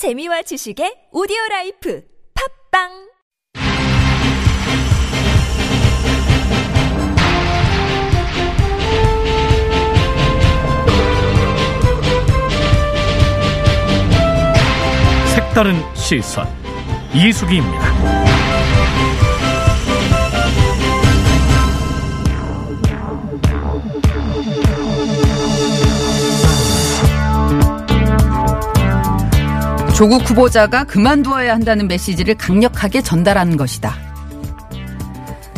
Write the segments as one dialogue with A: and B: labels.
A: 재미와 지식의 오디오 라이프 팝빵
B: 색다른 시선 이수기입니다.
C: 조국 후보자가 그만두어야 한다는 메시지를 강력하게 전달하는 것이다.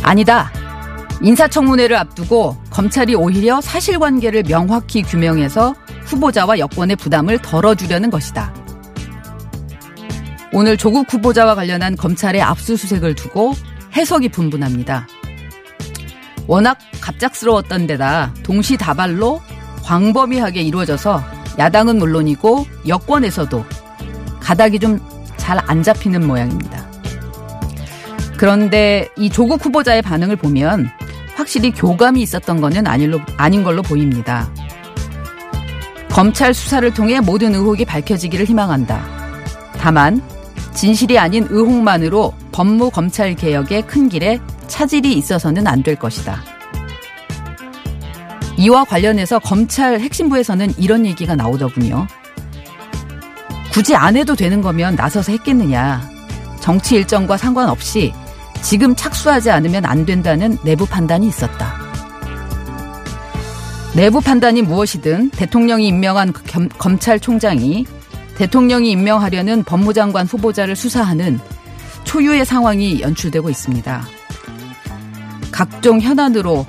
C: 아니다. 인사청문회를 앞두고 검찰이 오히려 사실관계를 명확히 규명해서 후보자와 여권의 부담을 덜어주려는 것이다. 오늘 조국 후보자와 관련한 검찰의 압수수색을 두고 해석이 분분합니다. 워낙 갑작스러웠던 데다 동시다발로 광범위하게 이루어져서 야당은 물론이고 여권에서도 가닥이 좀 잘 안 잡히는 모양입니다. 그런데 이 조국 후보자의 반응을 보면 확실히 교감이 있었던 것은 아닌 걸로 보입니다. 검찰 수사를 통해 모든 의혹이 밝혀지기를 희망한다. 다만 진실이 아닌 의혹만으로 법무 검찰 개혁의 큰 길에 차질이 있어서는 안 될 것이다. 이와 관련해서 검찰 핵심부에서는 이런 얘기가 나오더군요. 굳이 안 해도 되는 거면 나서서 했겠느냐. 정치 일정과 상관없이 지금 착수하지 않으면 안 된다는 내부 판단이 있었다. 내부 판단이 무엇이든 대통령이 임명한 겸, 검찰총장이 대통령이 임명하려는 법무장관 후보자를 수사하는 초유의 상황이 연출되고 있습니다. 각종 현안으로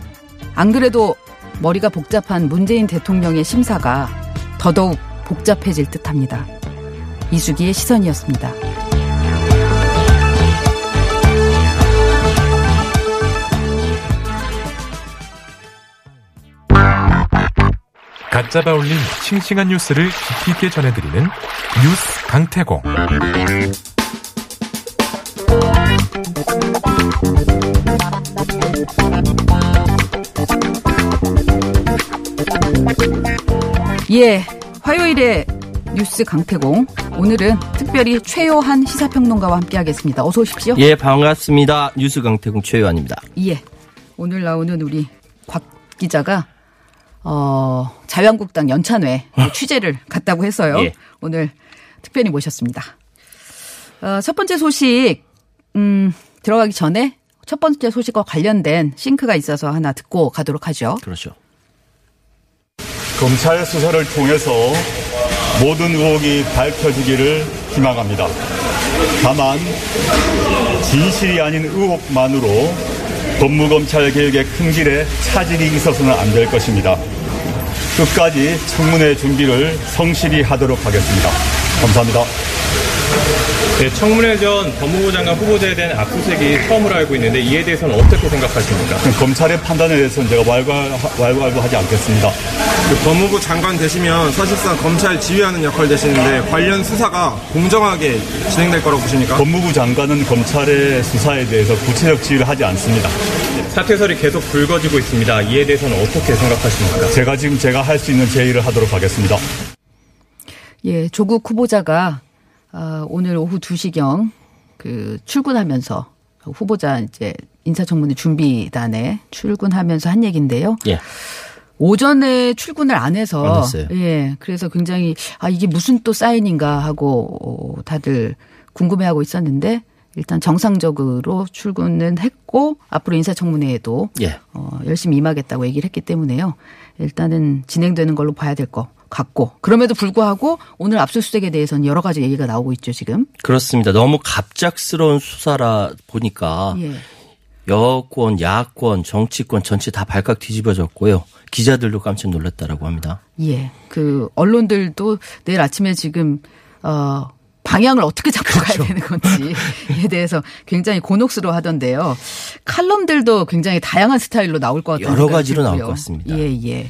C: 안 그래도 머리가 복잡한 문재인 대통령의 심사가 더더욱 복잡해질 듯 합니다. 이수기의 시선이었습니다.
D: 갓 잡아 올린 싱싱한 뉴스를 깊이 있게 전해드리는 뉴스 강태공.
C: 예, 화요일에 뉴스 강태공. 오늘은 특별히 최요한 시사평론가와 함께하겠습니다. 어서 오십시오.
E: 예, 반갑습니다. 뉴스 강태공 최요한입니다.
C: 예, 오늘 나오는 우리 곽 기자가 어, 자유한국당 연찬회 취재를 갔다고 해서요. 예. 오늘 특별히 모셨습니다. 어, 첫 번째 소식, 음, 들어가기 전에 첫 번째 소식과 관련된 싱크가 있어서 하나 듣고 가도록 하죠.
E: 그렇죠.
F: 검찰 수사를 통해서 모든 의혹이 밝혀지기를 희망합니다. 다만 진실이 아닌 의혹만으로 법무검찰 개혁의 큰 길에 차질이 있어서는 안 될 것입니다. 끝까지 청문회 준비를 성실히 하도록 하겠습니다. 감사합니다.
G: 네, 청문회 전 법무부 장관 후보자에 대한 압수수색이 처음으로 알고 있는데 이에 대해서는 어떻게 생각하십니까?
F: 검찰의 판단에 대해서는 제가 왈가왈부하지 않겠습니다.
H: 그 법무부 장관 되시면 사실상 검찰 지휘하는 역할 되시는데 관련 수사가 공정하게 진행될 거라고 보십니까?
F: 법무부 장관은 검찰의 수사에 대해서 구체적 지휘를 하지 않습니다.
G: 사퇴설이 계속 불거지고 있습니다. 이에 대해서는 어떻게 생각하십니까?
F: 제가 지금 제가 할 수 있는 제의를 하도록 하겠습니다.
C: 예, 조국 후보자가 어, 오늘 오후 2시경 그 출근하면서 후보자 이제 인사청문회 준비단에 출근하면서 한 얘기인데요.
E: 예.
C: 오전에 출근을 안 해서
E: 안 했어요.
C: 예. 그래서 굉장히 아 이게 무슨 또 사인인가 하고 다들 궁금해하고 있었는데 일단 정상적으로 출근은 했고 앞으로 인사청문회에도
E: 예.
C: 어, 열심히 임하겠다고 얘기를 했기 때문에요. 일단은 진행되는 걸로 봐야 될 거 같고 그럼에도 불구하고 오늘 압수수색에 대해서는 여러 가지 얘기가 나오고 있죠 지금.
E: 그렇습니다. 너무 갑작스러운 수사라 보니까
C: 예.
E: 여권, 야권, 정치권 전체 다 발칵 뒤집어졌고요. 기자들도 깜짝 놀랐다라고 합니다.
C: 예. 그 언론들도 내일 아침에 지금 어 방향을 어떻게 잡고 그렇죠. 가야 되는 건지에 대해서 굉장히 곤혹스러워 하던데요. 칼럼들도 굉장히 다양한 스타일로 나올 것 같아요.
E: 여러 가지로 나올 것 같습니다.
C: 예, 예.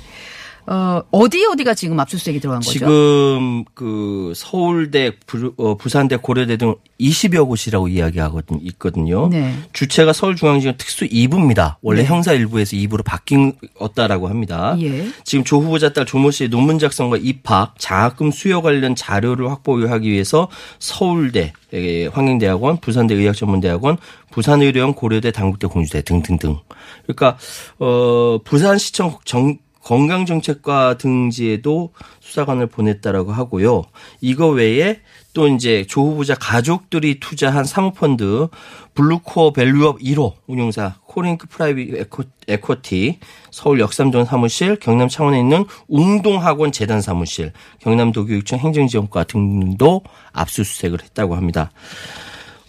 C: 어, 어디 어디가 지금 압수수색이 들어간 거죠?
E: 지금 그 서울대, 부, 어, 부산대, 고려대 등 20여 곳이라고 이야기하거든 있거든요.
C: 네.
E: 주체가 서울중앙지검 특수 2부입니다. 원래
C: 네.
E: 형사 1부에서 2부로 바뀌었다라고 합니다.
C: 예.
E: 지금 조 후보자 딸 조모 씨의 논문 작성과 입학, 장학금 수여 관련 자료를 확보하기 위해서 서울대, 에, 환경대학원, 부산대 의학전문대학원, 부산의료원, 고려대, 단국대, 공주대 등등등. 그러니까 어 부산시청 정 건강정책과 등지에도 수사관을 보냈다라고 하고요. 이거 외에 또 이제 조 후보자 가족들이 투자한 사모펀드 블루코어 밸류업 1호 운용사 코링크 프라이빗 에쿼, 에쿼티 서울 역삼동 사무실 경남 창원에 있는 웅동학원 재단 사무실 경남 도교육청 행정지원과 등도 압수수색을 했다고 합니다.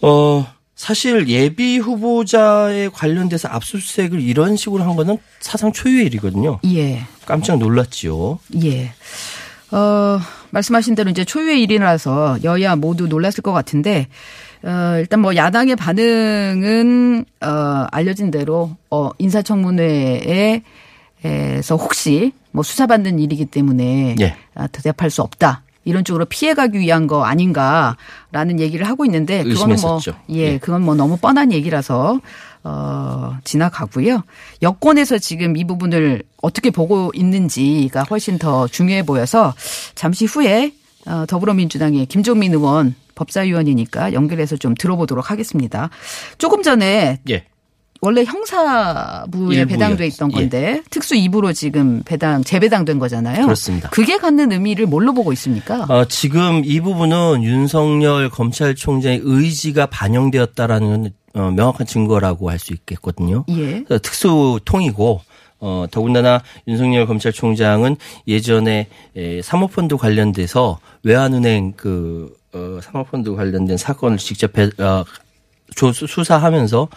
E: 어 사실 예비 후보자에 관련돼서 압수수색을 이런 식으로 한 거는 사상 초유의 일이거든요.
C: 예.
E: 깜짝 놀랐지요.
C: 예. 어, 말씀하신 대로 이제 초유의 일이라서 여야 모두 놀랐을 것 같은데, 어, 일단 뭐 야당의 반응은, 어, 알려진 대로, 어, 인사청문회에, 에서 혹시 뭐 수사받는 일이기 때문에
E: 예.
C: 아, 대답할 수 없다. 이런 쪽으로 피해가기 위한 거 아닌가라는 얘기를 하고 있는데 그거는 뭐. 예,
E: 예.
C: 그건 뭐 너무 뻔한 얘기라서 어 지나가고요. 여권에서 지금 이 부분을 어떻게 보고 있는지가 훨씬 더 중요해 보여서 잠시 후에 어 더불어민주당의 김종민 의원 법사위원이니까 연결해서 좀 들어보도록 하겠습니다. 조금 전에
E: 예.
C: 원래 형사부에. 배당돼 있던
E: 예.
C: 건데 특수 2부로 지금 배당 재배당된 거잖아요.
E: 그렇습니다.
C: 그게 갖는 의미를 뭘로 보고 있습니까?
E: 어, 지금 이 부분은 윤석열 검찰총장의 의지가 반영되었다라는 어, 명확한 증거라고 할 수 있겠거든요.
C: 예.
E: 그래서 특수 통이고 어, 더군다나 윤석열 검찰총장은 예전에 에, 사모펀드 관련돼서 외환은행 그 어, 사모펀드 관련된 사건을 직접 배, 어, 조- 수사하면서 어,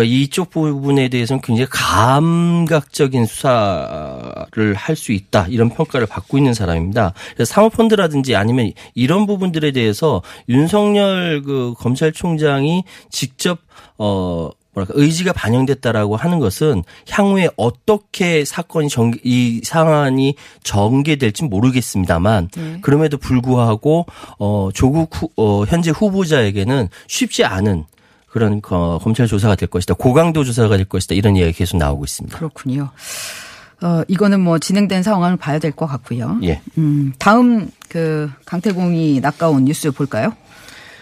E: 이쪽 부분에 대해서는 굉장히 감각적인 수사를 할 수 있다 이런 평가를 받고 있는 사람입니다. 사모펀드라든지 아니면 이런 부분들에 대해서 윤석열 그 검찰총장이 직접 어 뭐랄까 의지가 반영됐다라고 하는 것은 향후에 어떻게 사건이 전, 이 상황이 전개될지 모르겠습니다만
C: 네.
E: 그럼에도 불구하고 어 조국 후, 어 현재 후보자에게는 쉽지 않은 그런 거- 검찰 조사가 될 것이다. 고강도 조사가 될 것이다. 이런 이야기 계속 나오고 있습니다.
C: 그렇군요. 어, 이거는 뭐 진행된 상황을 봐야 될 것 같고요.
E: 예.
C: 음, 다음 그 강태공이 낚아온 뉴스 볼까요?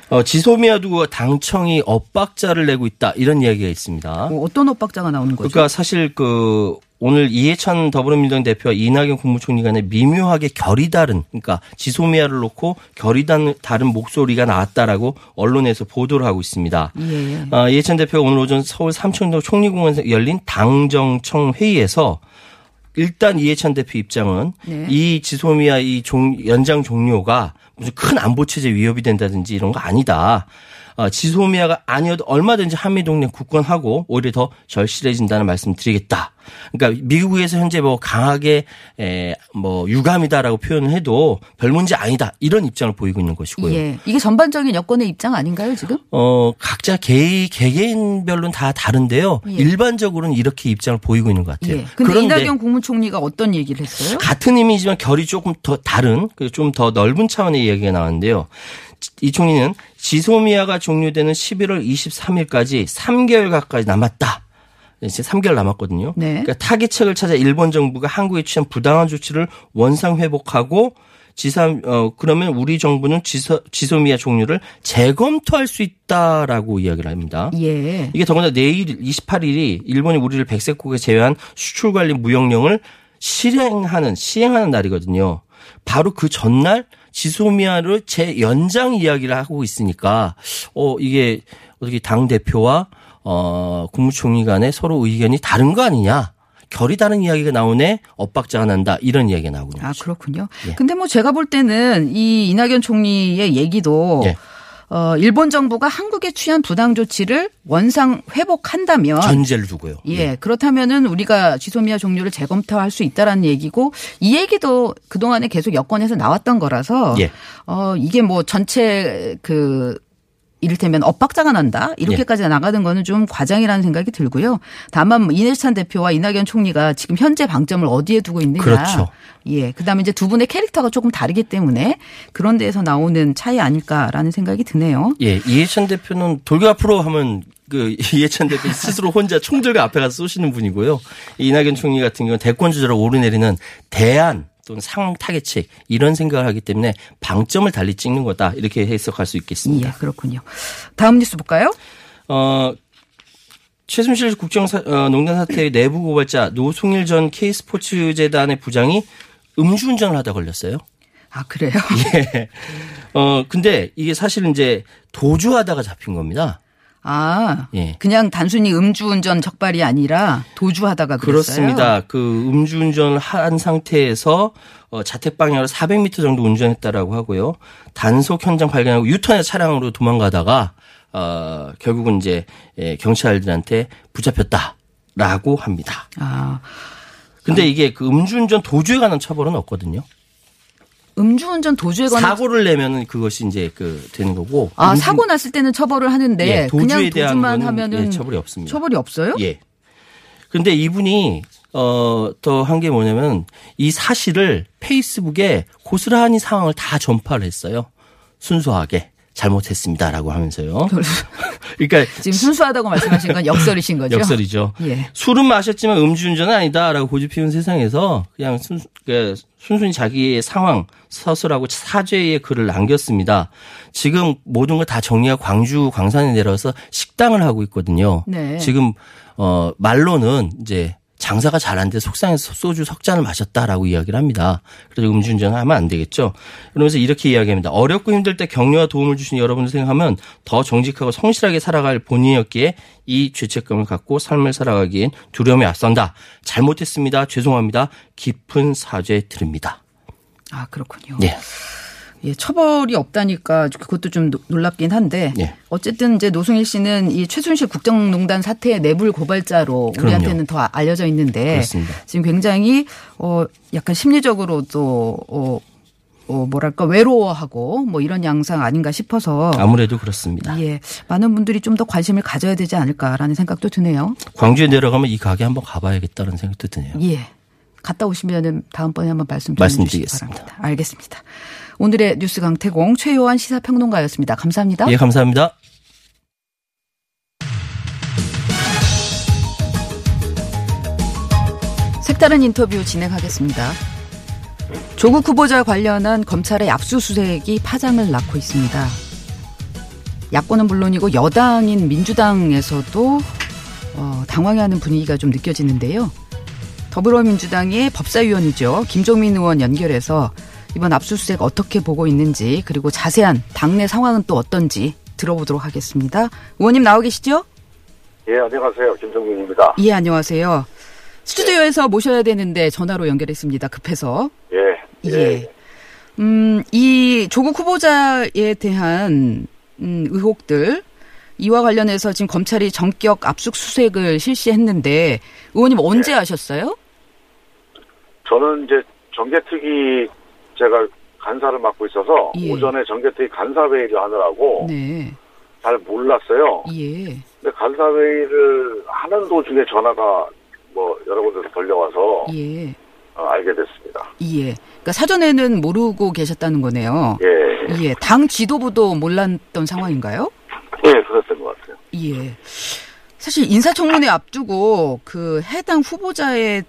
E: 어, 지소미아도 당청이 엇박자를 내고 있다. 이런 이야기가 있습니다.
C: 뭐 어떤 엇박자가 나오는 거죠?
E: 그러니까 사실 그 오늘 이해찬 더불어민주당 대표와 이낙연 국무총리 간에 미묘하게 결이 다른 그러니까 지소미아를 놓고 결이 다른 목소리가 나왔다라고 언론에서 보도를 하고 있습니다.
C: 예.
E: 아, 이해찬 대표가 오늘 오전 서울 삼청동 총리공원에서 열린 당정청 회의에서 일단 이해찬 대표 입장은
C: 네.
E: 이 지소미아 이 종, 연장 종료가 무슨 큰 안보 체제 위협이 된다든지 이런 거 아니다. 어, 지소미아가 아니어도 얼마든지 한미 동맹 굳건하고 오히려 더 절실해진다는 말씀 드리겠다. 그러니까 미국에서 현재 뭐 강하게 에, 뭐 유감이다라고 표현을 해도 별 문제 아니다 이런 입장을 보이고 있는 것이고요.
C: 예. 이게 전반적인 여권의 입장 아닌가요, 지금?
E: 어, 각자 개, 개개인별로는 다 다른데요.
C: 예.
E: 일반적으로는 이렇게 입장을 보이고 있는 것 같아요.
C: 예. 근데 이낙연 국무총리가 어떤 얘기를 했어요?
E: 같은 의미지만 결이 조금 더 다른, 좀 더 넓은 차원의 이야기가 나왔는데요. 이 총리는 지소미아가 종료되는 11월 23일까지 3개월 가까이 남았다. 이제 3개월 남았거든요.
C: 네.
E: 그러니까 타깃책을 찾아 일본 정부가 한국에 취한 부당한 조치를 원상 회복하고 지삼 어 그러면 우리 정부는 지소, 지소미아 종료를 재검토할 수 있다라고 이야기를 합니다.
C: 예.
E: 이게 더군다나 내일 28일이 일본이 우리를 백색국에 제외한 수출 관리 무역령을 실행하는 시행하는 날이거든요. 바로 그 전날 지소미아를 재연장 이야기를 하고 있으니까 어 이게 어떻게 당 대표와 어 국무총리 간에 서로 의견이 다른 거 아니냐? 결이 다른 이야기가 나오네. 엇박자가 난다. 이런 이야기가 나오고 있는
C: 아. 그렇군요.
E: 예.
C: 근데 뭐 제가 볼 때는 이 이낙연 총리의 얘기도
E: 예.
C: 어, 일본 정부가 한국에 취한 부당 조치를 원상 회복한다면
E: 전제를 두고요.
C: 예, 그렇다면은 우리가 지소미아 종료를 재검토할 수 있다라는 얘기고 이 얘기도 그 동안에 계속 여권에서 나왔던 거라서
E: 예.
C: 어, 이게 뭐 전체 그 이를테면 엇박자가 난다 이렇게까지 나가는 거는 좀 과장이라는 생각이 들고요. 다만 뭐 이해찬 대표와 이낙연 총리가 지금 현재 방점을 어디에 두고 있느냐.
E: 그렇죠.
C: 예. 그다음에 이제 두 분의 캐릭터가 조금 다르기 때문에 그런 데에서 나오는 차이 아닐까라는 생각이 드네요.
E: 예, 이해찬 대표는 돌격 앞으로 하면 그 이해찬 대표 스스로 혼자 총들과 앞에 가서 쏘시는 분이고요. 이낙연 총리 같은 경우는 대권 주자로 오르내리는 대안 또는 상황 타겟책 이런 생각을 하기 때문에 방점을 달리 찍는 거다 이렇게 해석할 수 있겠습니다.
C: 예, 그렇군요. 다음 뉴스 볼까요?
E: 어, 최순실 국정농단 사태의 내부 고발자 노송일 전 K스포츠 재단의 부장이 음주운전을 하다 걸렸어요.
C: 아, 그래요?
E: 예. 어, 근데 이게 사실 이제 도주하다가 잡힌 겁니다.
C: 아,
E: 예.
C: 그냥 단순히 음주운전 적발이 아니라 도주하다가 그랬어요.
E: 그렇습니다. 그 음주운전을 한 상태에서 어, 자택 방향으로 400m 정도 운전했다라고 하고요. 단속 현장 발견하고 유턴해서 차량으로 도망가다가 어, 결국은 이제 예, 경찰들한테 붙잡혔다라고 합니다.
C: 아,
E: 근데 이게 그 음주운전 도주에 관한 처벌은 없거든요.
C: 음주운전 도주에 관한
E: 사고를 내면은 그것이 이제 그 되는 거고.
C: 아,
E: 음주-
C: 사고 났을 때는 처벌을 하는데
E: 예, 도주에
C: 그냥
E: 대한
C: 도주만 하면은
E: 예, 처벌이 없습니다.
C: 처벌이 없어요?
E: 예. 근데 이분이 어, 더 한 게 뭐냐면 이 사실을 페이스북에 고스란히 상황을 다 전파를 했어요. 순수하게 잘못했습니다라고 하면서요. 그러니까
C: 지금 순수하다고 말씀하신 건 역설이신 거죠?
E: 역설이죠.
C: 예.
E: 술은 마셨지만 음주운전은 아니다라고 고집 피운 세상에서 그냥 순, 그 순순히 자기의 상황 서술하고 사죄의 글을 남겼습니다. 지금 모든 걸 다 정리하고 광주 광산에 내려서 식당을 하고 있거든요.
C: 네.
E: 지금 어 말로는 이제 장사가 잘 안 돼 속상해서 소주 석 잔을 마셨다라고 이야기를 합니다. 그래서 음주운전을 하면 안 되겠죠. 그러면서 이렇게 이야기합니다. 어렵고 힘들 때 격려와 도움을 주신 여러분을 생각하면 더 정직하고 성실하게 살아갈 본인이었기에 이 죄책감을 갖고 삶을 살아가기엔 두려움에 앞선다. 잘못했습니다. 죄송합니다. 깊은 사죄 드립니다.
C: 아, 그렇군요.
E: 예.
C: 예, 처벌이 없다니까 그것도 좀 노- 놀랍긴 한데
E: 예.
C: 어쨌든 이제 노승일 씨는 이 최순실 국정농단 사태의 내부 고발자로
E: 그럼요.
C: 우리한테는 더 알려져 있는데
E: 그렇습니다.
C: 지금 굉장히 어 약간 심리적으로도 어, 어 뭐랄까 외로워하고 뭐 이런 양상 아닌가 싶어서
E: 아무래도 그렇습니다.
C: 예 많은 분들이 좀 더 관심을 가져야 되지 않을까라는 생각도 드네요.
E: 광주에 내려가면 이 가게 한번 가봐야겠다는 생각도 드네요.
C: 예. 갔다 오시면은 다음번에 한번 말씀 좀
E: 말씀드리겠습니다.
C: 바랍니다. 알겠습니다. 오늘의 뉴스 강태공 최요한 시사평론가였습니다. 감사합니다.
E: 예, 감사합니다.
C: 색다른 인터뷰 진행하겠습니다. 조국 후보자 관련한 검찰의 압수수색이 파장을 낳고 있습니다. 야권은 물론이고 여당인 민주당에서도 어, 당황해하는 분위기가 좀 느껴지는데요. 더불어민주당의 법사위원이죠. 김종민 의원 연결해서 이번 압수수색 어떻게 보고 있는지 그리고 자세한 당내 상황은 또 어떤지 들어보도록 하겠습니다. 의원님 나오 계시죠?
I: 예, 안녕하세요. 김정민입니다.
C: 예, 안녕하세요. 스튜디오에서 모셔야 되는데 전화로 연결했습니다. 급해서.
I: 예.
C: 예. 음, 이 조국 후보자에 대한 음, 의혹들 이와 관련해서 지금 검찰이 전격 압수 수색을 실시했는데 의원님 언제 하셨어요?
I: 저는 이제 정개특위 제가 간사를 맡고 있어서
C: 예.
I: 오전에 정개특위 간사회의를 하느라고
C: 네.
I: 잘 몰랐어요.
C: 예.
I: 근데 간사회의를 하는 도중에 전화가 뭐 여러 군데서 걸려와서
C: 예.
I: 어, 알게 됐습니다.
C: 예. 그러니까 사전에는 모르고 계셨다는 거네요.
I: 예.
C: 예. 당 지도부도 몰랐던 상황인가요?
I: 예, 그랬던 것 같아요.
C: 예. 사실 인사청문회 앞두고 그 해당 후보자에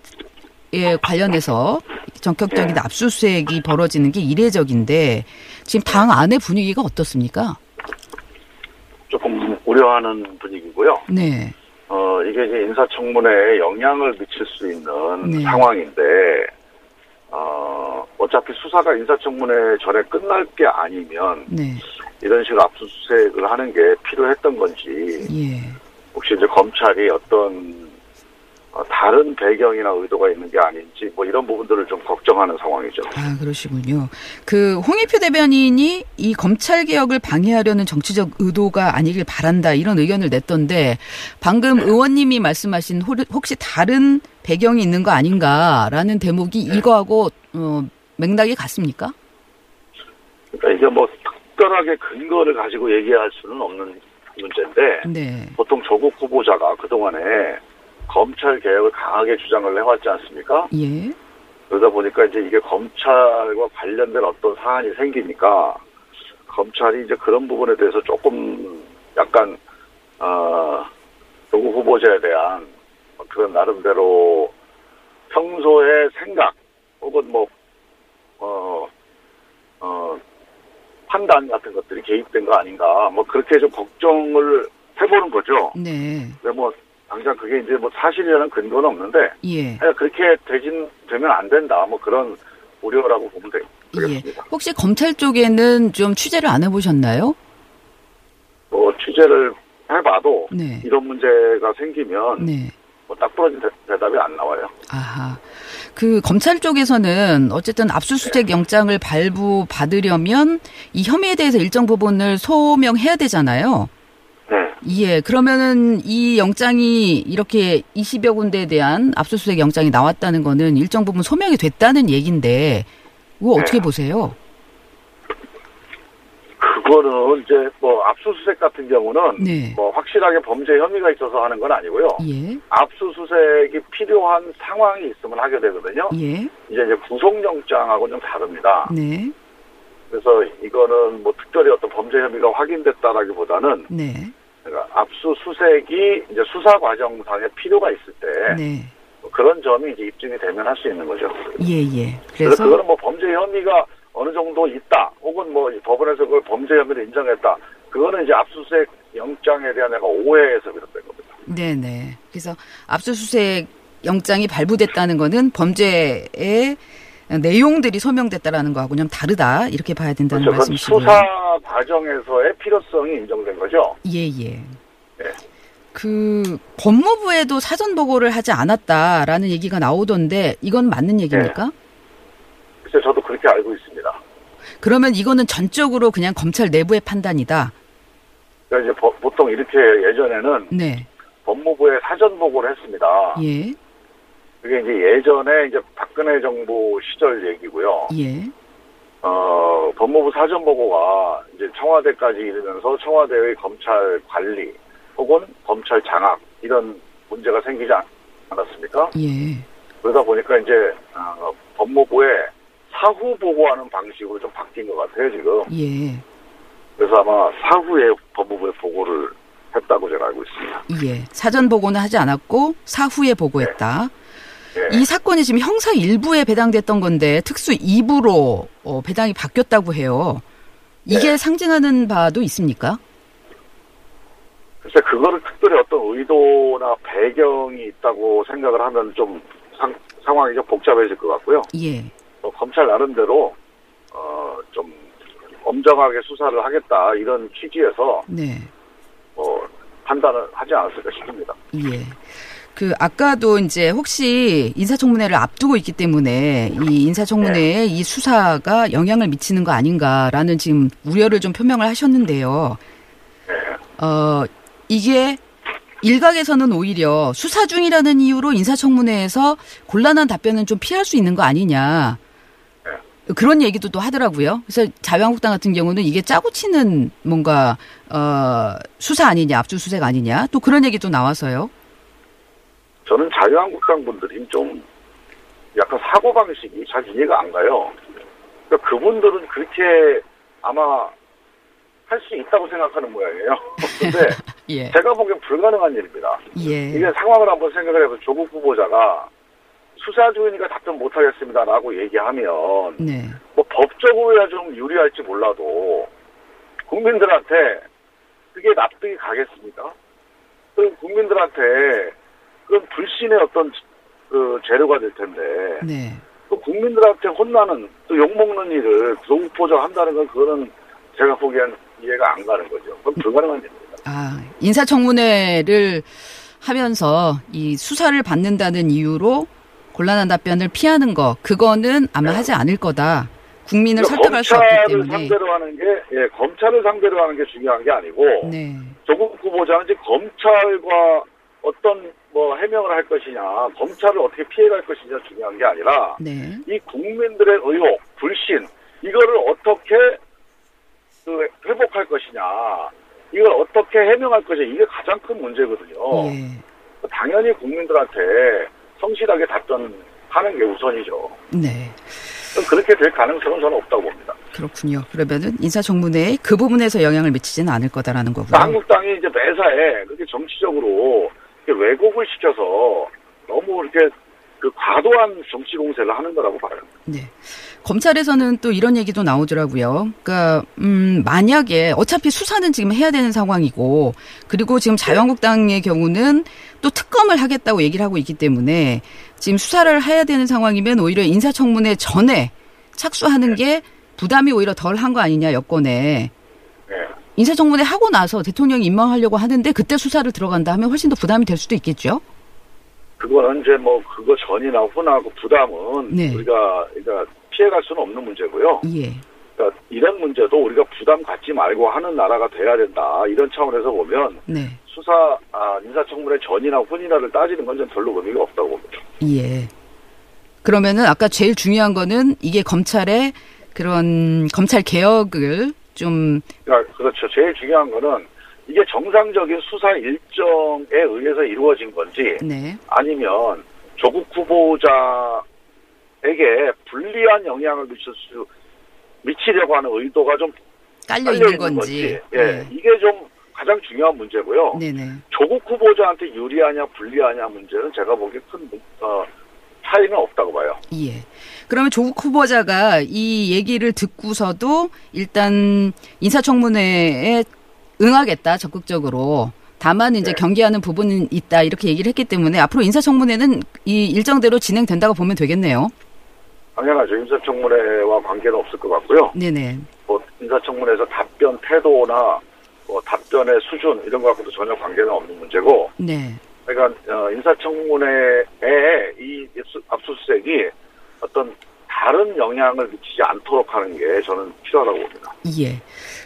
C: 에 관련해서 전격적인 압수수색이 벌어지는 게 이례적인데 지금 당 안의 분위기가 어떻습니까?
I: 조금 우려하는 분위기고요.
C: 네.
I: 어, 이게 이제 인사청문회에 영향을 미칠 수 있는
C: 네.
I: 상황인데, 어, 어차피 수사가 인사청문회 전에 끝날 게 아니면,
C: 네.
I: 이런 식으로 압수수색을 하는 게 필요했던 건지,
C: 예.
I: 혹시 이제 검찰이 어떤, 어, 다른 배경이나 의도가 있는 게 아닌지, 뭐 이런 부분들을 좀 걱정하는 상황이죠.
C: 아, 그러시군요. 그 홍익표 대변인이 이 검찰 개혁을 방해하려는 정치적 의도가 아니길 바란다 이런 의견을 냈던데 방금 의원님이 말씀하신 호- 혹시 다른 배경이 있는 거 아닌가라는 대목이 이거하고 어, 맥락이 같습니까?
I: 그러니까 이게 뭐 특별하게 근거를 가지고 얘기할 수는 없는 문제인데
C: 네.
I: 보통 조국 후보자가 그 동안에 검찰 개혁을 강하게 주장을 해왔지 않습니까?
C: 예.
I: 그러다 보니까 이제 이게 검찰과 관련된 어떤 사안이 생기니까 검찰이 이제 그런 부분에 대해서 조금 약간 어 조국 후보자에 대한 그런 나름대로 평소의 생각 혹은 뭐 어, 어, 판단 같은 것들이 개입된 거 아닌가 뭐 그렇게 좀 걱정을 해보는 거죠.
C: 네.
I: 근데 뭐 당장 그게 이제 뭐 사실이라는 근거는 없는데
C: 예.
I: 그렇게 되진 되면 안 된다. 뭐 그런 우려라고 보면 되,
C: 예.
I: 되겠습니다.
C: 혹시 검찰 쪽에는 좀 취재를 안 해보셨나요?
I: 뭐 취재를 해봐도
C: 네.
I: 이런 문제가 생기면
C: 네.
I: 뭐딱 부러진 대, 대답이 안 나와요.
C: 아하. 그 검찰 쪽에서는 어쨌든 압수수색 영장을 발부 받으려면 이 혐의에 대해서 일정 부분을 소명해야 되잖아요.
I: 네.
C: 예. 그러면은 이 영장이 이렇게 20여 군데에 대한 압수수색 영장이 나왔다는 거는 일정 부분 소명이 됐다는 얘긴데 이거 어떻게
I: 네.
C: 보세요?
I: 그거는 이제 뭐 압수수색 같은 경우는
C: 네.
I: 뭐 확실하게 범죄 혐의가 있어서 하는 건 아니고요.
C: 예.
I: 압수수색이 필요한 상황이 있으면 하게 되거든요.
C: 예.
I: 이제 이제 구속영장하고는 좀 다릅니다.
C: 네.
I: 그래서 이거는 뭐 특별히 어떤 범죄 혐의가 확인됐다라기보다는
C: 네.
I: 그러니까 압수수색이 이제 수사 과정상에 필요가 있을 때
C: 네.
I: 그런 점이 이제 입증이 되면 할 수 있는 거죠.
C: 예, 예.
I: 그래서
C: 그래서
I: 그거는 뭐 범죄 혐의가 어느 정도 있다, 혹은 뭐 법원에서 그걸 범죄 혐의를 인정했다. 그거는 이제 압수수색 영장에 대한 내가 오해에서 비롯된 겁니다.
C: 네, 네. 그래서 압수수색 영장이 발부됐다는 거는 범죄의 내용들이 소명됐다라는 거하고는 다르다 이렇게 봐야 된다는
I: 그렇죠.
C: 말씀이시고요.
I: 수사 과정에서의 필요성이 인정된 거죠.
C: 예, 예.
I: 네.
C: 그 법무부에도 사전 보고를 하지 않았다라는 얘기가 나오던데 이건 맞는 얘기입니까?
I: 네. 글쎄 저도 그렇게 알고 있습니다.
C: 그러면 이거는 전적으로 그냥 검찰 내부의 판단이다.
I: 그러니까 이제 버- 보통 이렇게 예전에는
C: 네.
I: 법무부에 사전 보고를 했습니다.
C: 예.
I: 그게 이제 예전에 이제 박근혜 정부 시절 얘기고요.
C: 예.
I: 어, 법무부 사전 보고가 이제 청와대까지 이르면서 청와대의 검찰 관리 혹은 검찰 장악 이런 문제가 생기지 않- 않았습니까?
C: 예.
I: 그러다 보니까 이제 어, 법무부에 사후 보고하는 방식으로 좀 바뀐 것 같아요 지금.
C: 예.
I: 그래서 아마 사후에 법무부에 보고를 했다고 제가 알고 있습니다.
C: 예. 사전 보고는 하지 않았고 사후에 보고했다.
I: 예.
C: 이 사건이 지금 형사 1부에 배당됐던 건데 특수 2부로 어, 배당이 바뀌었다고 해요. 이게
I: 네.
C: 상징하는 바도 있습니까?
I: 글쎄 그거를 특별히 어떤 의도나 배경이 있다고 생각을 하면 좀 상, 상황이 좀 복잡해질 것 같고요.
C: 예.
I: 뭐 검찰 나름대로 어, 좀 엄정하게 수사를 하겠다 이런 취지에서
C: 네.
I: 뭐 판단을 하지 않았을까 싶습니다.
C: 예. 그 아까도 이제 혹시 인사청문회를 앞두고 있기 때문에 이 인사청문회에 이 수사가 영향을 미치는 거 아닌가라는 지금 우려를 좀 표명을 하셨는데요. 어 이게 일각에서는 오히려 수사 중이라는 이유로 인사청문회에서 곤란한 답변은 좀 피할 수 있는 거 아니냐. 그런 얘기도 또 하더라고요. 그래서 자유한국당 같은 경우는 이게 짜고 치는 뭔가 어 수사 아니냐, 압수수색 아니냐, 또 그런 얘기도 나와서요.
I: 저는 자유한국당 분들이 좀 약간 사고 방식이 잘 이해가 안 가요. 그러니까 그분들은 그렇게 아마 할 수 있다고 생각하는 모양이에요. 근데
C: 예.
I: 제가 보기엔 불가능한 일입니다.
C: 예.
I: 이게 상황을 한번 생각을 해서 조국 후보자가 수사 중이니까 답변 못 하겠습니다라고 얘기하면
C: 네.
I: 뭐 법적으로야 좀 유리할지 몰라도 국민들한테 그게 납득이 가겠습니까? 그럼 국민들한테 그건 불신의 어떤 그 재료가 될 텐데
C: 네.
I: 또 국민들한테 혼나는 또 욕먹는 일을 조국 후보자가 한다는 건 그거는 제가 보기엔 이해가 안 가는 거죠. 그건 불가능한 일입니다.
C: 아, 인사청문회를 하면서 이 수사를 받는다는 이유로 곤란한 답변을 피하는 거, 그거는 아마 하지 않을 거다. 국민을 설득할 수 없기
I: 검찰을
C: 때문에.
I: 상대로 하는 게 예, 검찰을 상대로 하는 게 중요한 게 아니고
C: 네.
I: 조국 후보자는 이제 검찰과 어떤 뭐 해명을 할 것이냐, 검찰을 어떻게 피해갈 것이냐 중요한 게 아니라
C: 네.
I: 이 국민들의 의혹, 불신 이거를 어떻게 그 회복할 것이냐, 이걸 어떻게 해명할 것이냐 이게 가장 큰 문제거든요.
C: 예.
I: 당연히 국민들한테 성실하게 답변하는 게 우선이죠.
C: 네.
I: 그렇게 될 가능성은 저는 없다고 봅니다.
C: 그렇군요. 그러면은 인사청문회에 그 부분에서 영향을 미치지는 않을 거다라는 거고요.
I: 한국당이 이제 매사에 그렇게 정치적으로 이렇게 왜곡을 시켜서 너무 이렇게 그 과도한 정치 공세를 하는 거라고 봐요.
C: 네. 검찰에서는 또 이런 얘기도 나오더라고요. 그러니까 음 만약에 어차피 수사는 지금 해야 되는 상황이고 그리고 지금 자유한국당의 경우는 또 특검을 하겠다고 얘기를 하고 있기 때문에 지금 수사를 해야 되는 상황이면 오히려 인사청문회 전에 착수하는 게 부담이 오히려 덜 한 거 아니냐 여권에.
I: 네.
C: 인사청문회 하고 나서 대통령이 임명하려고 하는데 그때 수사를 들어간다 하면 훨씬 더 부담이 될 수도 있겠죠.
I: 그거는 이제 뭐 그거 전이나 후나 그 부담은
C: 네.
I: 우리가 그러니까 피해갈 수는 없는 문제고요.
C: 예.
I: 그러니까 이런 문제도 우리가 부담 갖지 말고 하는 나라가 돼야 된다. 이런 차원에서 보면
C: 네.
I: 수사 아, 인사청문회 전이나 후이나를 따지는 건좀 별로 의미가 없다고 봅니다.
C: 예. 그러면은 아까 제일 중요한 거는 이게 검찰의 그런 검찰 개혁을 좀
I: 그러니까 그렇죠. 제일 중요한 거는 이게 정상적인 수사 일정에 의해서 이루어진 건지
C: 네.
I: 아니면 조국 후보자에게 불리한 영향을 미칠 수 미치려고 하는 의도가 좀
C: 깔려 있는 건지.
I: 건지 예 이게 좀 가장 중요한 문제고요.
C: 네. 네네.
I: 조국 후보자한테 유리하냐 불리하냐 문제는 제가 보기에 큰 어, 차이는 없다고 봐요.
C: 예. 그러면 조국 후보자가 이 얘기를 듣고서도 일단 인사청문회에 응하겠다 적극적으로. 다만 이제
I: 네.
C: 경계하는 부분은 있다 이렇게 얘기를 했기 때문에 앞으로 인사청문회는 이 일정대로 진행된다고 보면 되겠네요.
I: 당연하죠. 인사청문회와 관계는 없을 것 같고요.
C: 네네.
I: 뭐 인사청문회에서 답변 태도나 뭐 답변의 수준 이런 것하고도 전혀 관계는 없는 문제고
C: 네.
I: 그러니까 어, 인사청문회에 이 압수- 압수수색이 어떤 다른 영향을 미치지 않도록 하는 게 저는 필요하다고 봅니다.
C: 예.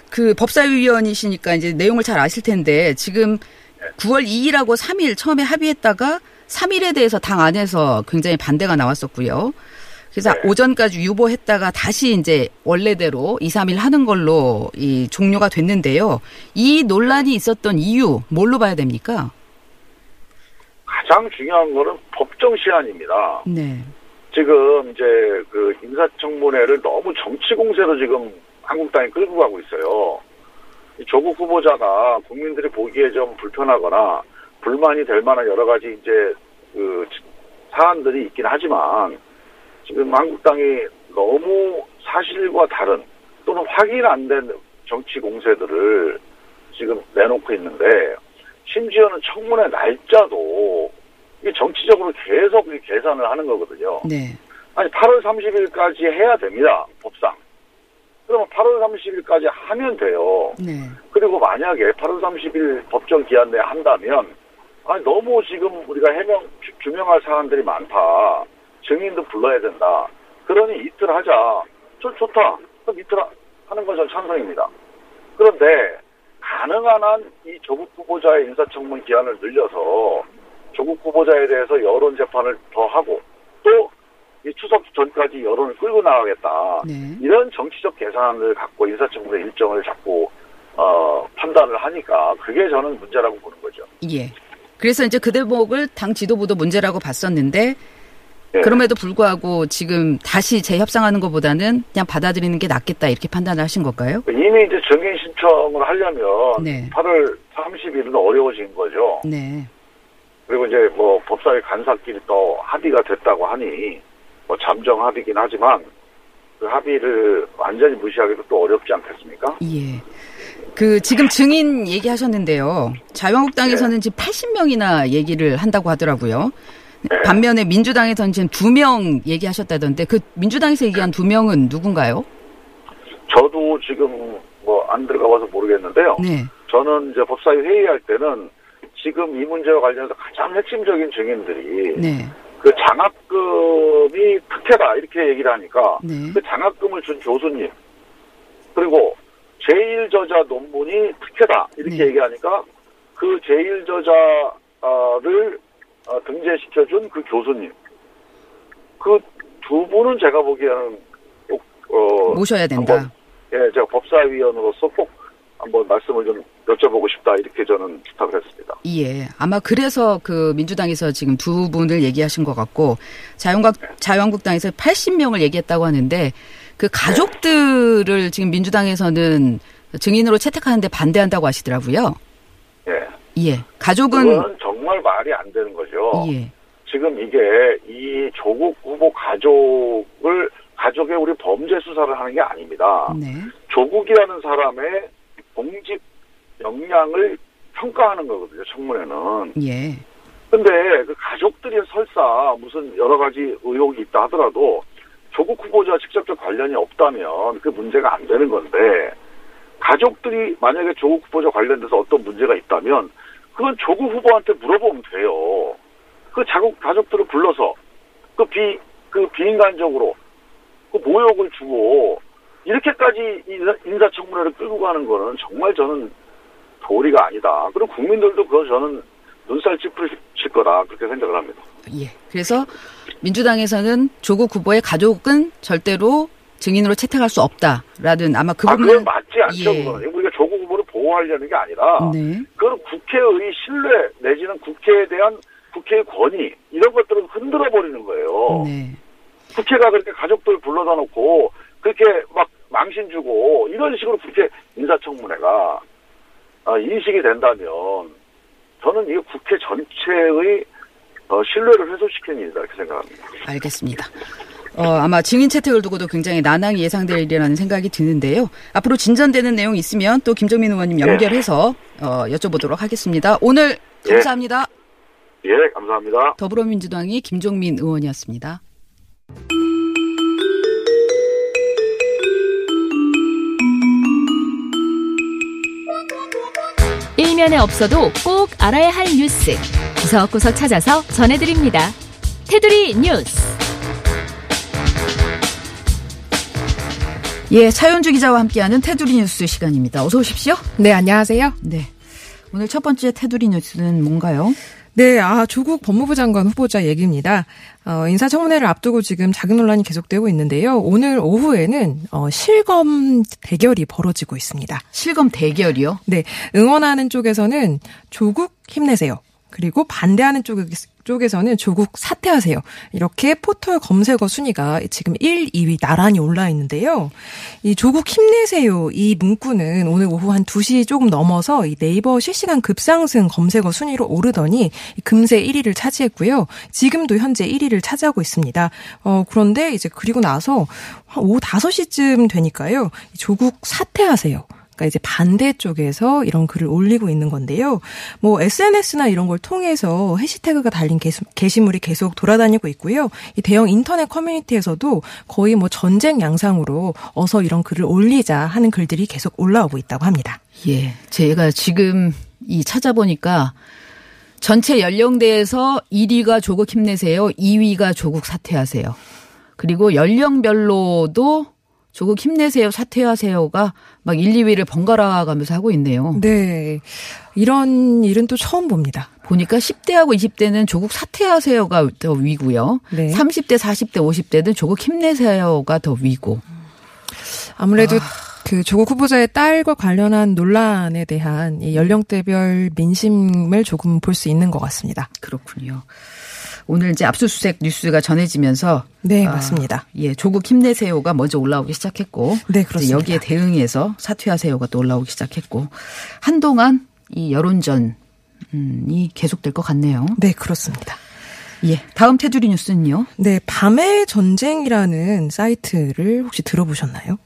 C: 그 법사위원이시니까 이제 내용을 잘 아실 텐데 지금 9월 2일하고 3일 처음에 합의했다가 3일에 대해서 당 안에서 굉장히 반대가 나왔었고요. 그래서
I: 네.
C: 오전까지 유보했다가 다시 이제 원래대로 2, 3일 하는 걸로 이 종료가 됐는데요. 이 논란이 있었던 이유 뭘로 봐야 됩니까?
I: 가장 중요한 거는 법정 시한입니다.
C: 네.
I: 지금 이제 그 인사청문회를 너무 정치 공세로 지금 한국당이 끌고 가고 있어요. 이 조국 후보자가 국민들이 보기에 좀 불편하거나 불만이 될 만한 여러 가지 이제 그 사안들이 있긴 하지만 지금 한국당이 너무 사실과 다른 또는 확인 안 된 정치 공세들을 지금 내놓고 있는데 심지어는 청문회 날짜도 이게 정치적으로 계속 이 계산을 하는 거거든요.
C: 네.
I: 아니 8월 30일까지 해야 됩니다. 법상. 그러면 8월 30일까지 하면 돼요.
C: 네.
I: 그리고 만약에 8월 30일 법정 기한 내에 한다면 아니 너무 지금 우리가 해명 주- 규명할 사안들이 많다. 증인도 불러야 된다. 그러니 이틀 하자. 저 좋다. 그럼 이틀 하- 하는 건 전 찬성입니다. 그런데 가능한 한 이 조국 후보자의 인사청문 기한을 늘려서 조국 후보자에 대해서 여론 재판을 더 하고 또 이 추석 전까지 여론을 끌고 나가겠다.
C: 네.
I: 이런 정치적 계산을 갖고 인사청문회 일정을 잡고 어, 판단을 하니까 그게 저는 문제라고 보는 거죠.
C: 예. 그래서 이제 그 대목을 당 지도부도 문제라고 봤었는데
I: 예.
C: 그럼에도 불구하고 지금 다시 재협상하는 것보다는 그냥 받아들이는 게 낫겠다 이렇게 판단을 하신 걸까요?
I: 이미 이제 증인 신청을 하려면
C: 네.
I: 8월 30일은 어려워진 거죠.
C: 네.
I: 그리고 이제 뭐 법사위 간사끼리 또 합의가 됐다고 하니 뭐 잠정 합의긴 하지만 그 합의를 완전히 무시하기도 또 어렵지 않겠습니까?
C: 예. 그 지금 증인 얘기하셨는데요. 자유한국당에서는 지금 80명이나 얘기를 한다고 하더라고요. 반면에 민주당에서는 지금 두 명 얘기하셨다던데 그 민주당에서 얘기한 두 명은 누군가요?
I: 저도 지금 뭐 안 들어가 봐서 모르겠는데요.
C: 네.
I: 저는 이제 법사위 회의할 때는 지금 이 문제와 관련해서 가장 핵심적인 증인들이
C: 네.
I: 그 장학금이 특혜다 이렇게 얘기를 하니까
C: 네.
I: 그 장학금을 준 교수님 그리고 제1저자 논문이 특혜다 이렇게
C: 네.
I: 얘기하니까 그 제1저자를 어, 등재시켜준 그 교수님 그 두 분은 제가 보기에는 꼭 어,
C: 모셔야 된다.
I: 예, 제가 법사위원으로서 꼭 한번 말씀을 좀 여쭤보고 싶다 이렇게 저는 부탁을 했습니다.
C: 예. 아마 그래서 그 민주당에서 지금 두 분을 얘기하신 것 같고 자유한국 자유한국당에서 80명을 얘기했다고 하는데 그 가족들을 지금 민주당에서는 증인으로 채택하는데 반대한다고 하시더라고요.
I: 예.
C: 예. 가족은
I: 정말 말이 안 되는 거죠.
C: 예.
I: 지금 이게 이 조국 후보 가족을 가족의 우리 범죄 수사를 하는 게 아닙니다.
C: 네.
I: 조국이라는 사람의 공직 역량을 평가하는 거거든요. 청문회는.
C: 예.
I: 근데 그 가족들이 설사 무슨 여러 가지 의혹이 있다 하더라도 조국 후보자와 직접적 관련이 없다면 그 문제가 안 되는 건데 가족들이 만약에 조국 후보자 관련돼서 어떤 문제가 있다면 그건 조국 후보한테 물어보면 돼요. 그 자국 가족들을 불러서 그 비, 그 비인간적으로 그 모욕을 주고 이렇게까지 인사- 인사청문회를 끌고 가는 거는 정말 저는 도리가 아니다. 그리고 국민들도 그거 저는 눈살 찌푸리실 거다. 그렇게 생각을 합니다.
C: 예. 그래서 민주당에서는 조국 후보의 가족은 절대로 증인으로 채택할 수 없다라는 아마 그
I: 아,
C: 부분은
I: 그건 맞지 않죠.
C: 예.
I: 조국 후보를 보호하려는 게 아니라
C: 네.
I: 그건 국회의 신뢰 내지는 국회에 대한 국회의 권위 이런 것들을 흔들어 버리는 거예요.
C: 네.
I: 국회가 그렇게 가족들 불러다 놓고 그렇게 막 망신 주고 이런 식으로 국회 인사청문회가 아, 인식이 된다면 저는 이게 국회 전체의 어, 신뢰를 훼손시키는 일이다 이렇게 생각합니다.
C: 알겠습니다. 어, 아마 증인 채택을 두고도 굉장히 난항이 예상될 일이라는 생각이 드는데요. 앞으로 진전되는 내용 있으면 또 김종민 의원님 연결해서 어, 여쭤보도록 하겠습니다. 오늘 감사합니다.
I: 예, 감사합니다.
C: 더불어민주당의 김종민 의원이었습니다.
A: 일면에 없어도 꼭 알아야 할 뉴스 구석구석 찾아서 전해드립니다. 테두리 뉴스.
C: 예, 차윤주 기자와 함께하는 테두리 뉴스 시간입니다. 어서 오십시오.
J: 네, 안녕하세요.
C: 네. 오늘 첫 번째 테두리 뉴스는 뭔가요?
J: 네, 아, 조국 법무부 장관 후보자 얘기입니다. 어, 인사청문회를 앞두고 지금 자금 논란이 계속되고 있는데요. 오늘 오후에는 어, 실검 대결이 벌어지고 있습니다.
C: 실검 대결이요?
J: 네, 응원하는 쪽에서는 조국 힘내세요. 그리고 반대하는 쪽, 쪽에서는 조국 사퇴하세요. 이렇게 포털 검색어 순위가 지금 1, 2위 나란히 올라 있는데요. 이 조국 힘내세요. 이 문구는 오늘 오후 한 2시 조금 넘어서 이 네이버 실시간 급상승 검색어 순위로 오르더니 금세 1위를 차지했고요. 지금도 현재 1위를 차지하고 있습니다. 어, 그런데 이제 그리고 나서 한 오후 5시쯤 되니까요. 조국 사퇴하세요. 그러니까 이제 반대쪽에서 이런 글을 올리고 있는 건데요. 뭐 SNS나 이런 걸 통해서 해시태그가 달린 게시 물이 계속 돌아다니고 있고요. 이 대형 인터넷 커뮤니티에서도 거의 뭐 전쟁 양상으로 어서 이런 글을 올리자 하는 글들이 계속 올라오고 있다고 합니다.
C: 예. 제가 지금 이 찾아보니까 전체 연령대에서 1위가 조국 힘내세요. 2위가 조국 사퇴하세요. 그리고 연령별로도 조국 힘내세요, 사퇴하세요가 막 1, 2위를 번갈아 가면서 하고 있네요.
J: 네. 이런 일은 또 처음 봅니다.
C: 보니까 10대하고 20대는 조국 사퇴하세요가 더 위고요.
J: 네.
C: 30대, 40대, 50대는 조국 힘내세요가 더 위고.
J: 아무래도 그 조국 후보자의 딸과 관련한 논란에 대한 이 연령대별 민심을 조금 볼 수 있는 것 같습니다.
C: 그렇군요. 오늘 이제 압수수색 뉴스가 전해지면서
J: 네, 맞습니다.
C: 예, 조국 힘내세요가 먼저 올라오기 시작했고
J: 네, 그렇습니다.
C: 여기에 대응해서 사퇴하세요가 또 올라오기 시작했고 한동안 이 여론전이 계속될 것 같네요.
J: 네, 그렇습니다.
C: 예, 다음 테두리 뉴스는요.
J: 네, 밤의 전쟁이라는 사이트를 혹시 들어보셨나요?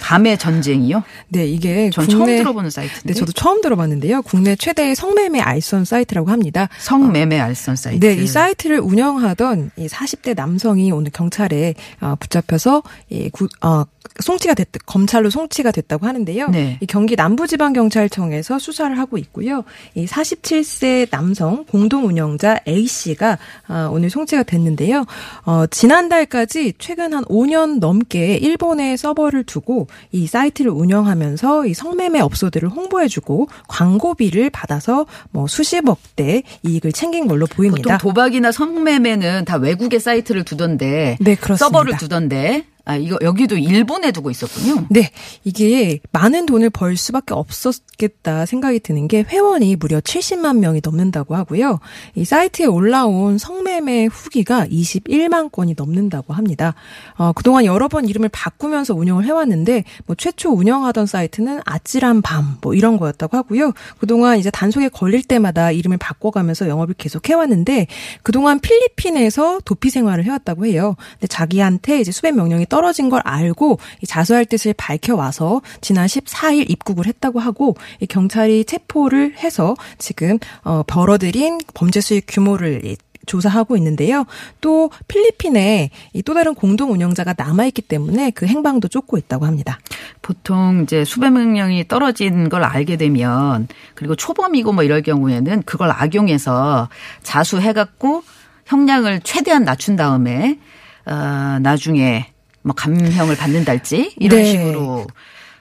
C: 밤의 전쟁이요?
J: 네, 이게
C: 전
J: 국내-
C: 처음 들어보는 사이트인데.
J: 네, 저도 처음 들어봤는데요. 국내 최대의 성매매 알선 사이트라고 합니다.
C: 성매매 알선 사이트.
J: 네, 이 사이트를 운영하던 이 40대 남성이 오늘 경찰에 어, 붙잡혀서 이 구, 어, 송치가 됐 검찰로 송치가 됐다고 하는데요.
C: 네.
J: 이 경기 남부지방경찰청에서 수사를 하고 있고요. 이 47세 남성 공동 운영자 A 씨가 아, 오늘 송치가 됐는데요. 어, 지난달까지 최근 한 5년 넘게 일본에 서버를 두고 이 사이트를 운영하면서 이 성매매 업소들을 홍보해주고 광고비를 받아서 뭐 수십억 대 이익을 챙긴 걸로 보입니다.
C: 보통 도박이나 성매매는 다 외국의 사이트를 두던데
J: 네, 그렇습니다.
C: 서버를 두던데 아, 이거 여기도 일본에 두고 있었군요.
J: 네. 이게 많은 돈을 벌 수밖에 없었겠다 생각이 드는 게 회원이 무려 70만 명이 넘는다고 하고요. 이 사이트에 올라온 성매매 후기가 21만 건이 넘는다고 합니다. 어, 그동안 여러 번 이름을 바꾸면서 운영을 해왔는데 뭐 최초 운영하던 사이트는 아찔한 밤 뭐 이런 거였다고 하고요. 그동안 이제 단속에 걸릴 때마다 이름을 바꿔가면서 영업을 계속 해왔는데 그동안 필리핀에서 도피 생활을 해왔다고 해요. 근데 자기한테 이제 수백 명령이 떨어진 걸 알고 자수할 뜻을 밝혀와서 지난 14일 입국을 했다고 하고 경찰이 체포를 해서 지금 어 벌어들인 범죄 수익 규모를 조사하고 있는데요. 또 필리핀에 또 다른 공동 운영자가 남아 있기 때문에 그 행방도 쫓고 있다고 합니다.
C: 보통 이제 수백 명령이 떨어진 걸 알게 되면 그리고 초범이고 뭐 이럴 경우에는 그걸 악용해서 자수해 갖고 형량을 최대한 낮춘 다음에 어 나중에 뭐 감형을 받는달지 이런 네. 식으로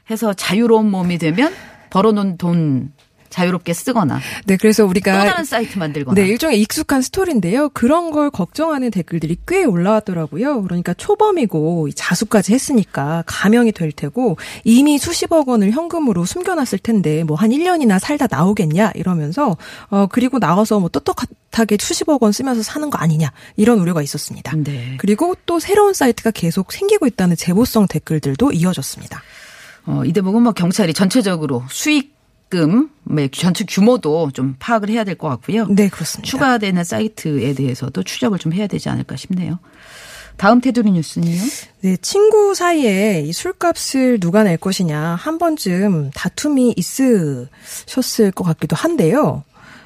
C: 해서 자유로운 몸이 되면 벌어놓은 돈 자유롭게 쓰거나.
J: 네, 그래서 우리가
C: 또 다른 사이트 만들거나.
J: 네, 일종의 익숙한 스토리인데요. 그런 걸 걱정하는 댓글들이 꽤 올라왔더라고요. 그러니까 초범이고 자수까지 했으니까 감형이 될 테고 이미 수십억 원을 현금으로 숨겨놨을 텐데 뭐 한 1년이나 살다 나오겠냐 이러면서 어 그리고 나와서 뭐 떳떳하게 수십억 원 쓰면서 사는 거 아니냐 이런 우려가 있었습니다. 네. 그리고 또 새로운 사이트가 계속 생기고 있다는 제보성 댓글들도 이어졌습니다.
C: 어, 이 대목은 뭐 경찰이 전체적으로 수익 입금 뭐 전체 규모도 좀 파악을 해야 될 것 같고요.
J: 네, 그렇습니다.
C: 추가되는 사이트에 대해서도 추적을 좀 해야 되지 않을까 싶네요. 다음 테두리 뉴스는요?
J: 네, 친구 사이에 이 술값을 누가 낼 것이냐 한 번쯤 다툼이 있으셨을 것 같기도 한데요.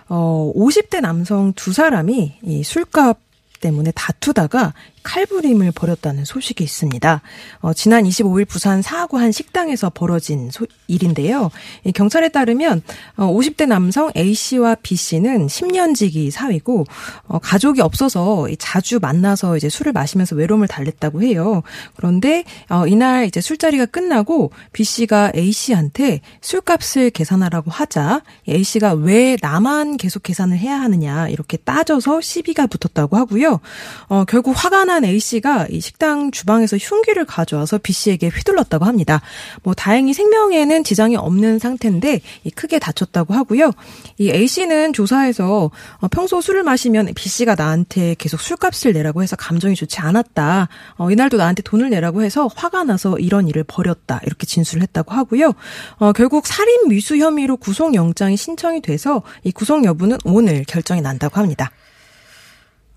J: 어, 50대 남성 두 사람이 이 술값 때문에 다투다가 칼부림을 벌였다는 소식이 있습니다. 어, 지난 25일 부산 사하구 한 식당에서 벌어진 소, 일인데요. 이 경찰에 따르면 어, 50대 남성 A 씨와 B 씨는 10년 지기 사위고 어, 가족이 없어서 자주 만나서 이제 술을 마시면서 외로움을 달랬다고 해요. 그런데 어, 이날 이제 술자리가 끝나고 B 씨가 A 씨한테 술값을 계산하라고 하자 A 씨가 왜 나만 계속 계산을 해야 하느냐 이렇게 따져서 시비가 붙었다고 하고요. 어, 결국 화가 난 A 씨가 이 식당 주방에서 흉기를 가져와서 B 씨에게 휘둘렀다고 합니다. 뭐 다행히 생명에는 지장이 없는 상태인데 크게 다쳤다고 하고요. 이 A 씨는 조사에서 어, 평소 술을 마시면 B 씨가 나한테 계속 술값을 내라고 해서 감정이 좋지 않았다. 어, 이날도 나한테 돈을 내라고 해서 화가 나서 이런 일을 벌였다. 이렇게 진술을 했다고 하고요. 어, 결국 살인 미수 혐의로 구속영장이 신청이 돼서 이 구속 여부는 오늘 결정이 난다고 합니다.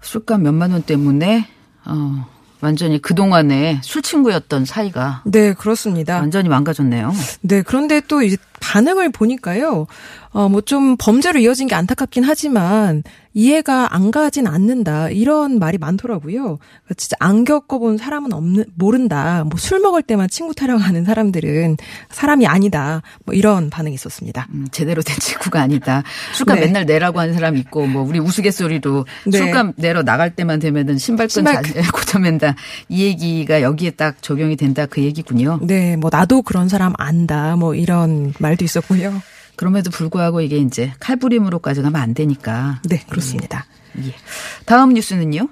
C: 술값 몇만 원 때문에 어, 완전히 그동안에 술 친구였던 사이가.
J: 네, 그렇습니다.
C: 완전히 망가졌네요.
J: 네, 그런데 또 이제 반응을 보니까요, 어, 뭐 좀 범죄로 이어진 게 안타깝긴 하지만 이해가 안 가진 않는다. 이런 말이 많더라고요. 그러니까 진짜 안 겪어본 사람은 없는, 모른다. 뭐 술 먹을 때만 친구 타령하는 사람들은 사람이 아니다. 뭐 이런 반응이 있었습니다.
C: 음, 제대로 된 친구가 아니다. 술값 네. 맨날 내라고 하는 사람 있고, 뭐 우리 우스갯소리도 네. 술값 내러 나갈 때만 되면은 신발끈 신발... 고쳐맨다. 이 얘기가 여기에 딱 적용이 된다. 그 얘기군요.
J: 네, 뭐 나도 그런 사람 안다. 뭐 이런 말도 있었고요.
C: 그럼에도 불구하고 이게 이제 칼부림으로까지 가면 안 되니까.
J: 네, 그렇습니다.
C: 예. 예. 다음 뉴스는요?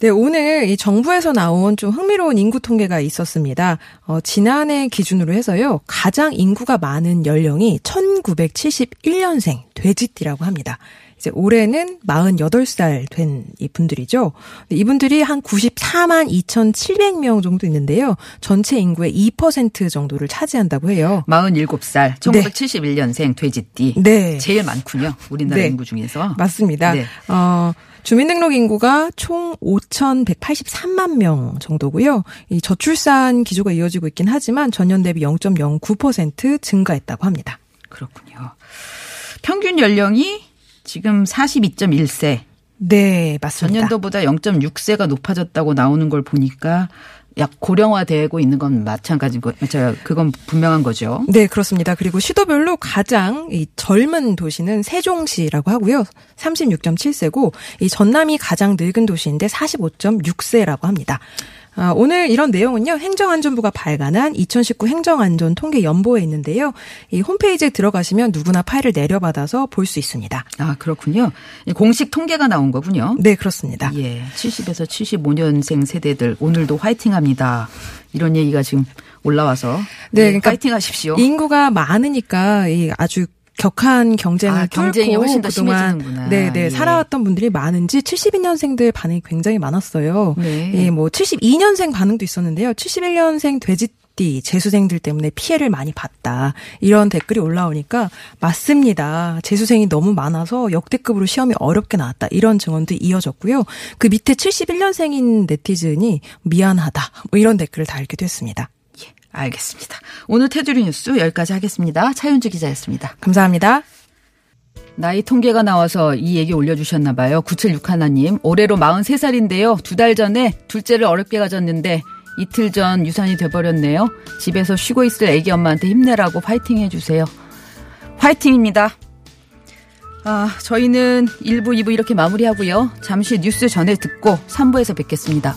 J: 네, 오늘 이 정부에서 나온 좀 흥미로운 인구 통계가 있었습니다. 어, 지난해 기준으로 해서요, 가장 인구가 많은 연령이 1971년생 돼지띠라고 합니다. 이제 올해는 48살 된 이분들이죠. 이분들이 한 94만 2,700명 정도 있는데요. 전체 인구의 2% 정도를 차지한다고 해요.
C: 47살, 1971년생 돼지띠. 네. 제일 많군요. 우리나라 네. 인구 중에서.
J: 맞습니다. 네. 어, 주민등록 인구가 총 5,183만 명 정도고요. 이 저출산 기조가 이어지고 있긴 하지만 전년 대비 0.09% 증가했다고 합니다.
C: 그렇군요. 평균 연령이 지금 42.1세.
J: 네, 맞습니다.
C: 전년도보다 0.6세가 높아졌다고 나오는 걸 보니까 약 고령화되고 있는 건 마찬가지고 제가 그건 분명한 거죠.
J: 네, 그렇습니다. 그리고 시도별로 가장 이 젊은 도시는 세종시라고 하고요. 36.7세고 이 전남이 가장 늙은 도시인데 45.6세라고 합니다. 아, 오늘 이런 내용은요, 행정안전부가 발간한 2019 행정안전 통계 연보에 있는데요. 이 홈페이지에 들어가시면 누구나 파일을 내려받아서 볼 수 있습니다.
C: 아, 그렇군요. 공식 통계가 나온 거군요.
J: 네, 그렇습니다.
C: 예. 70에서 75년생 세대들 오늘도 화이팅 합니다. 이런 얘기가 지금 올라와서. 네, 그러니까 파이팅 하십시오.
J: 인구가 많으니까 이 아주 격한 경쟁을
C: 아, 경쟁이 훨씬 더
J: 그동안
C: 심해지는구나.
J: 네, 네.
C: 예.
J: 살아왔던 분들이 많은지 72년생들 반응이 굉장히 많았어요.
C: 네.
J: 예, 뭐 72년생 반응도 있었는데요. 71년생 돼지띠 재수생들 때문에 피해를 많이 봤다. 이런 댓글이 올라오니까 맞습니다. 재수생이 너무 많아서 역대급으로 시험이 어렵게 나왔다. 이런 증언도 이어졌고요. 그 밑에 71년생인 네티즌이 미안하다. 뭐 이런 댓글을 달기도 했습니다.
C: 알겠습니다. 오늘 테두리 뉴스 여기까지 하겠습니다. 차윤주 기자였습니다.
J: 감사합니다.
C: 나이 통계가 나와서 이 얘기 올려주셨나 봐요. 9761님. 올해로 43살인데요. 두 달 전에 둘째를 어렵게 가졌는데 이틀 전 유산이 돼버렸네요. 집에서 쉬고 있을 애기 엄마한테 힘내라고 파이팅 해주세요. 화이팅입니다. 아, 저희는 1부, 2부 이렇게 마무리하고요. 잠시 뉴스 전에 듣고 3부에서 뵙겠습니다.